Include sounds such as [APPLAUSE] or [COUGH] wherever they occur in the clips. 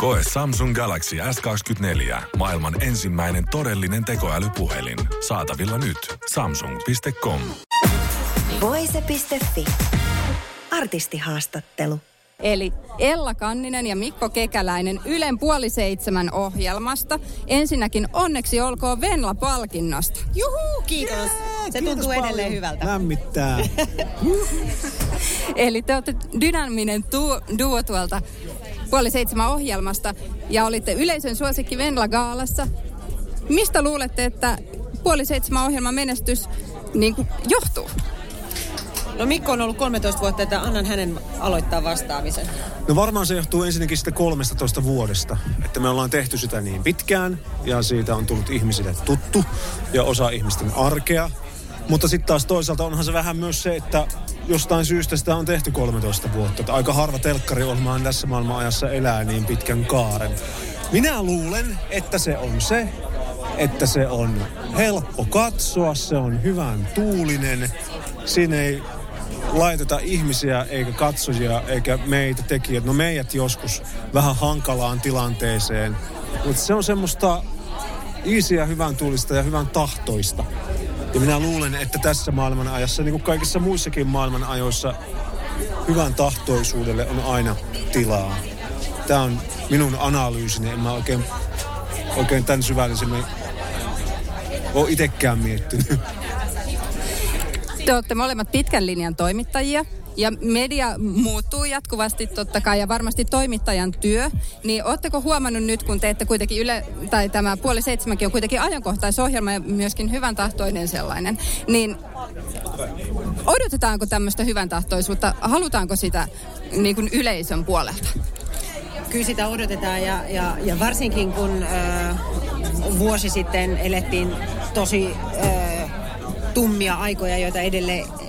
Koe Samsung Galaxy S24. Maailman ensimmäinen todellinen tekoälypuhelin. Saatavilla nyt. Samsung.com. Voise.fi. Artistihaastattelu. Eli Ella Kanninen ja Mikko Kekäläinen Ylen puoli seitsemän ohjelmasta. Ensinnäkin onneksi olkoon Venla-palkinnosta. Juhu, kiitos. Yeah, Se kiitos tuntuu paljon. edelleen hyvältä. Lämmittää. [LAUGHS] Eli te olette dynaaminen duo, duo tuolta puoli seitsemän ohjelmasta ja olitte yleisön suosikki Venla-gaalassa. Mistä luulette, että puoli seitsemän ohjelman menestys niin kuin, johtuu? No Mikko on ollut 13 vuotta, että annan hänen aloittaa vastaamisen. No varmaan se johtuu ensinnäkin sitä 13 vuodesta, että me ollaan tehty sitä niin pitkään ja siitä on tullut ihmisille tuttu ja osa ihmisten arkea. Mutta sitten taas toisaalta onhan se vähän myös se, että jostain syystä sitä on tehty 13 vuotta. Että aika harva telkkariohjelmaan tässä maailman ajassa elää niin pitkän kaaren. Minä luulen, että se on se, että se on helppo katsoa, se on hyvän tuulinen. Siinä ei laiteta ihmisiä eikä katsojia eikä meitä tekijät. No meidät joskus vähän hankalaan tilanteeseen. Mutta se on semmoista iisiä, hyvän tuulista ja hyvän tahtoista. Ja minä luulen, että tässä maailman ajassa, niin kuin kaikissa muissakin maailman ajoissa, hyvän tahtoisuudelle on aina tilaa. Tämä on minun analyysini. En mä oikein, oikein tämän syvällisemmin ole itsekään miettinyt. Te olette molemmat pitkän linjan toimittajia. Ja media muuttuu jatkuvasti totta kai ja varmasti toimittajan työ. Niin ootteko huomannut nyt, kun teette kuitenkin yle, tai tämä puoli seitsemänkin on kuitenkin ajankohtaisohjelma ja myöskin hyvän tahtoinen sellainen. Niin odotetaanko tämmöistä hyvän tahtoisuutta? Halutaanko sitä niin kuin yleisön puolelta? Kyllä sitä odotetaan ja, ja, ja varsinkin kun äh, vuosi sitten elettiin tosi äh, tummia aikoja, joita edelleen ed-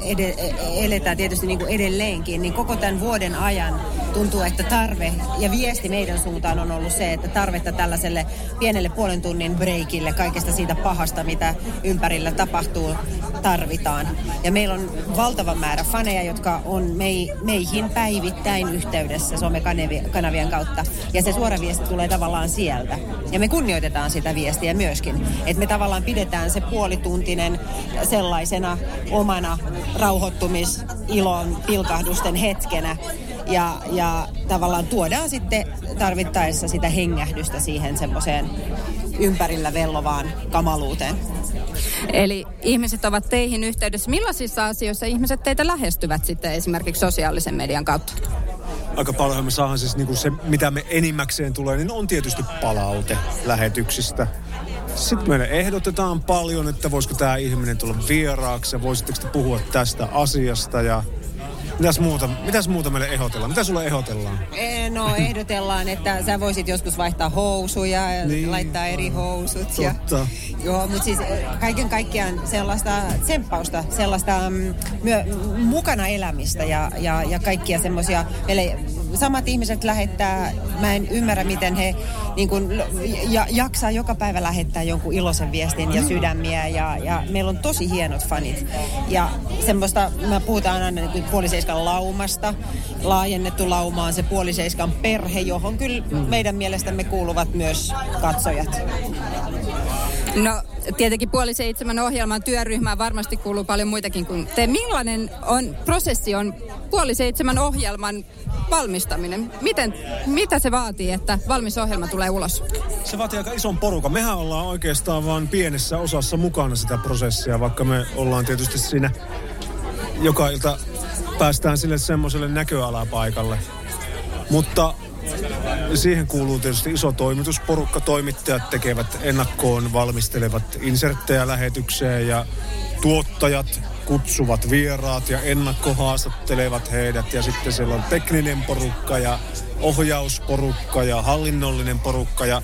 eletään tietysti niin kuin edelleenkin, niin koko tämän vuoden ajan tuntuu, että tarve ja viesti meidän suuntaan on ollut se, että tarvetta tällaiselle pienelle puolen tunnin breikille kaikesta siitä pahasta, mitä ympärillä tapahtuu, tarvitaan. Ja meillä on valtava määrä faneja, jotka on mei, meihin päivittäin yhteydessä somekanavien kautta. Ja se suora viesti tulee tavallaan sieltä. Ja me kunnioitetaan sitä viestiä myöskin. Että me tavallaan pidetään se puolituntinen sellaisena omana rauhoittumis, ilon, pilkahdusten hetkenä. Ja, ja tavallaan tuodaan sitten tarvittaessa sitä hengähdystä siihen semmoiseen ympärillä vellovaan kamaluuteen. Eli ihmiset ovat teihin yhteydessä. Millaisissa asioissa ihmiset teitä lähestyvät sitten esimerkiksi sosiaalisen median kautta? Aika paljon me saadaan siis niinku se, mitä me enimmäkseen tulee, niin on tietysti palaute lähetyksistä. Sitten meille ehdotetaan paljon, että voisiko tämä ihminen tulla vieraaksi ja voisitteko te puhua tästä asiasta ja Mitäs muuta, mitäs muuta meille ehdotellaan? Mitä sulle ehdotellaan? No ehdotellaan, että sä voisit joskus vaihtaa housuja ja niin. laittaa eri housut. Totta. Ja, joo, mutta siis kaiken kaikkiaan sellaista tsemppausta, sellaista mm, myö, mukana elämistä ja, ja, ja kaikkia semmoisia. Samat ihmiset lähettää, mä en ymmärrä miten he niin kun, ja, jaksaa joka päivä lähettää jonkun iloisen viestin ja sydämiä ja, ja meillä on tosi hienot fanit. Ja semmoista, mä puhutaan aina niin puoliseiskan laumasta, laajennettu lauma on se puoliseiskan perhe, johon kyllä meidän mielestämme kuuluvat myös katsojat. No tietenkin puoli seitsemän ohjelman työryhmään varmasti kuuluu paljon muitakin kuin te. Millainen on, prosessi on puoli seitsemän ohjelman valmistaminen? Miten, mitä se vaatii, että valmis ohjelma tulee ulos? Se vaatii aika ison porukan. Mehän ollaan oikeastaan vain pienessä osassa mukana sitä prosessia, vaikka me ollaan tietysti siinä joka ilta päästään sille semmoiselle näköalapaikalle. Mutta siihen kuuluu tietysti iso toimitusporukka. Toimittajat tekevät ennakkoon valmistelevat inserttejä lähetykseen ja tuottajat kutsuvat vieraat ja ennakkohaastattelevat heidät. Ja sitten siellä on tekninen porukka ja ohjausporukka ja hallinnollinen porukka. Ja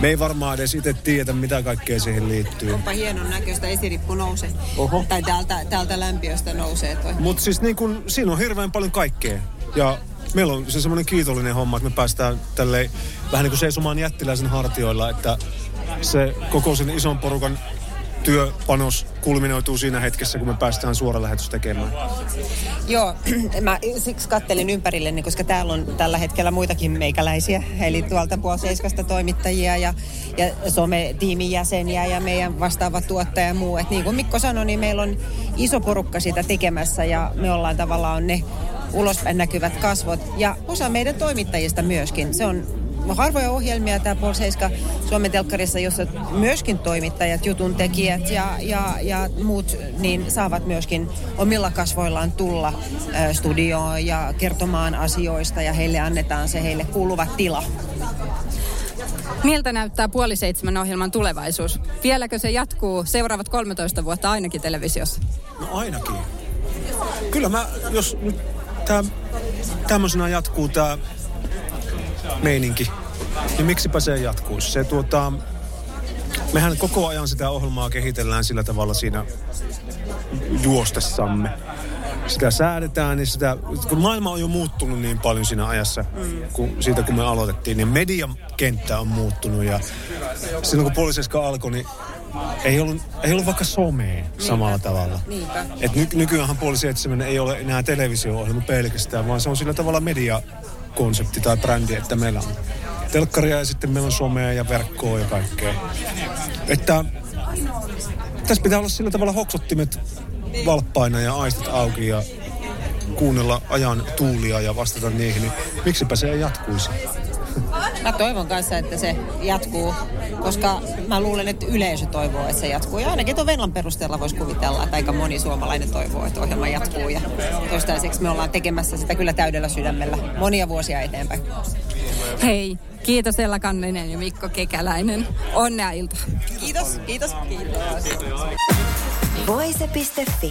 Me ei varmaan edes itse tiedä, mitä kaikkea siihen liittyy. Onpa hienon näköistä esirippu nousee. Oho. Tai täältä, täältä lämpiöstä nousee toi. Mutta siis niin kun, siinä on hirveän paljon kaikkea. Ja meillä on se semmoinen kiitollinen homma, että me päästään tälle vähän niin kuin seisomaan jättiläisen hartioilla, että se koko sen ison porukan työpanos kulminoituu siinä hetkessä, kun me päästään suora lähetys tekemään. Joo, [CLEARS THROAT] mä siksi kattelin ympärilleni, koska täällä on tällä hetkellä muitakin meikäläisiä. Eli tuolta puoli seiskasta toimittajia ja, ja some-tiimin jäseniä ja meidän vastaava tuottaja ja muu. Et niin kuin Mikko sanoi, niin meillä on iso porukka sitä tekemässä ja me ollaan tavallaan ne ulospäin näkyvät kasvot. Ja osa meidän toimittajista myöskin. Se on harvoja ohjelmia tämä Pol 7 Suomen telkkarissa, jossa myöskin toimittajat, jutun tekijät ja, ja, ja muut niin saavat myöskin omilla kasvoillaan tulla studioon ja kertomaan asioista ja heille annetaan se heille kuuluva tila. Miltä näyttää puoli seitsemän ohjelman tulevaisuus? Vieläkö se jatkuu seuraavat 13 vuotta ainakin televisiossa? No ainakin. Kyllä mä, jos nyt tää, tämmöisenä jatkuu tämä meininki, niin miksipä se jatkuisi? Se tuota, mehän koko ajan sitä ohjelmaa kehitellään sillä tavalla siinä juostessamme. Sitä säädetään, niin sitä, kun maailma on jo muuttunut niin paljon siinä ajassa, kun, siitä kun me aloitettiin, niin mediakenttä on muuttunut ja silloin kun Poliseska alkoi, niin ei ollut, ei ollut vaikka somea samalla Niinpä. tavalla. Niinpä. Et ny, nykyäänhän puoli seitsemän ei ole enää televisio-ohjelma pelkästään, vaan se on sillä tavalla mediakonsepti tai brändi, että meillä on telkkaria ja sitten meillä on somea ja verkkoa ja kaikkea. Että tässä pitää olla sillä tavalla hoksottimet valppaina ja aistit auki ja kuunnella ajan tuulia ja vastata niihin, niin miksipä se ei jatkuisi? Mä toivon kanssa, että se jatkuu, koska mä luulen, että yleisö toivoo, että se jatkuu. Ja ainakin tuon Venlan perusteella voisi kuvitella, että aika moni suomalainen toivoo, että ohjelma jatkuu. Ja toistaiseksi me ollaan tekemässä sitä kyllä täydellä sydämellä monia vuosia eteenpäin. Hei, kiitos Ella Kanninen ja Mikko Kekäläinen. Onnea ilta. Kiitos, kiitos, kiitos. Voise.fi.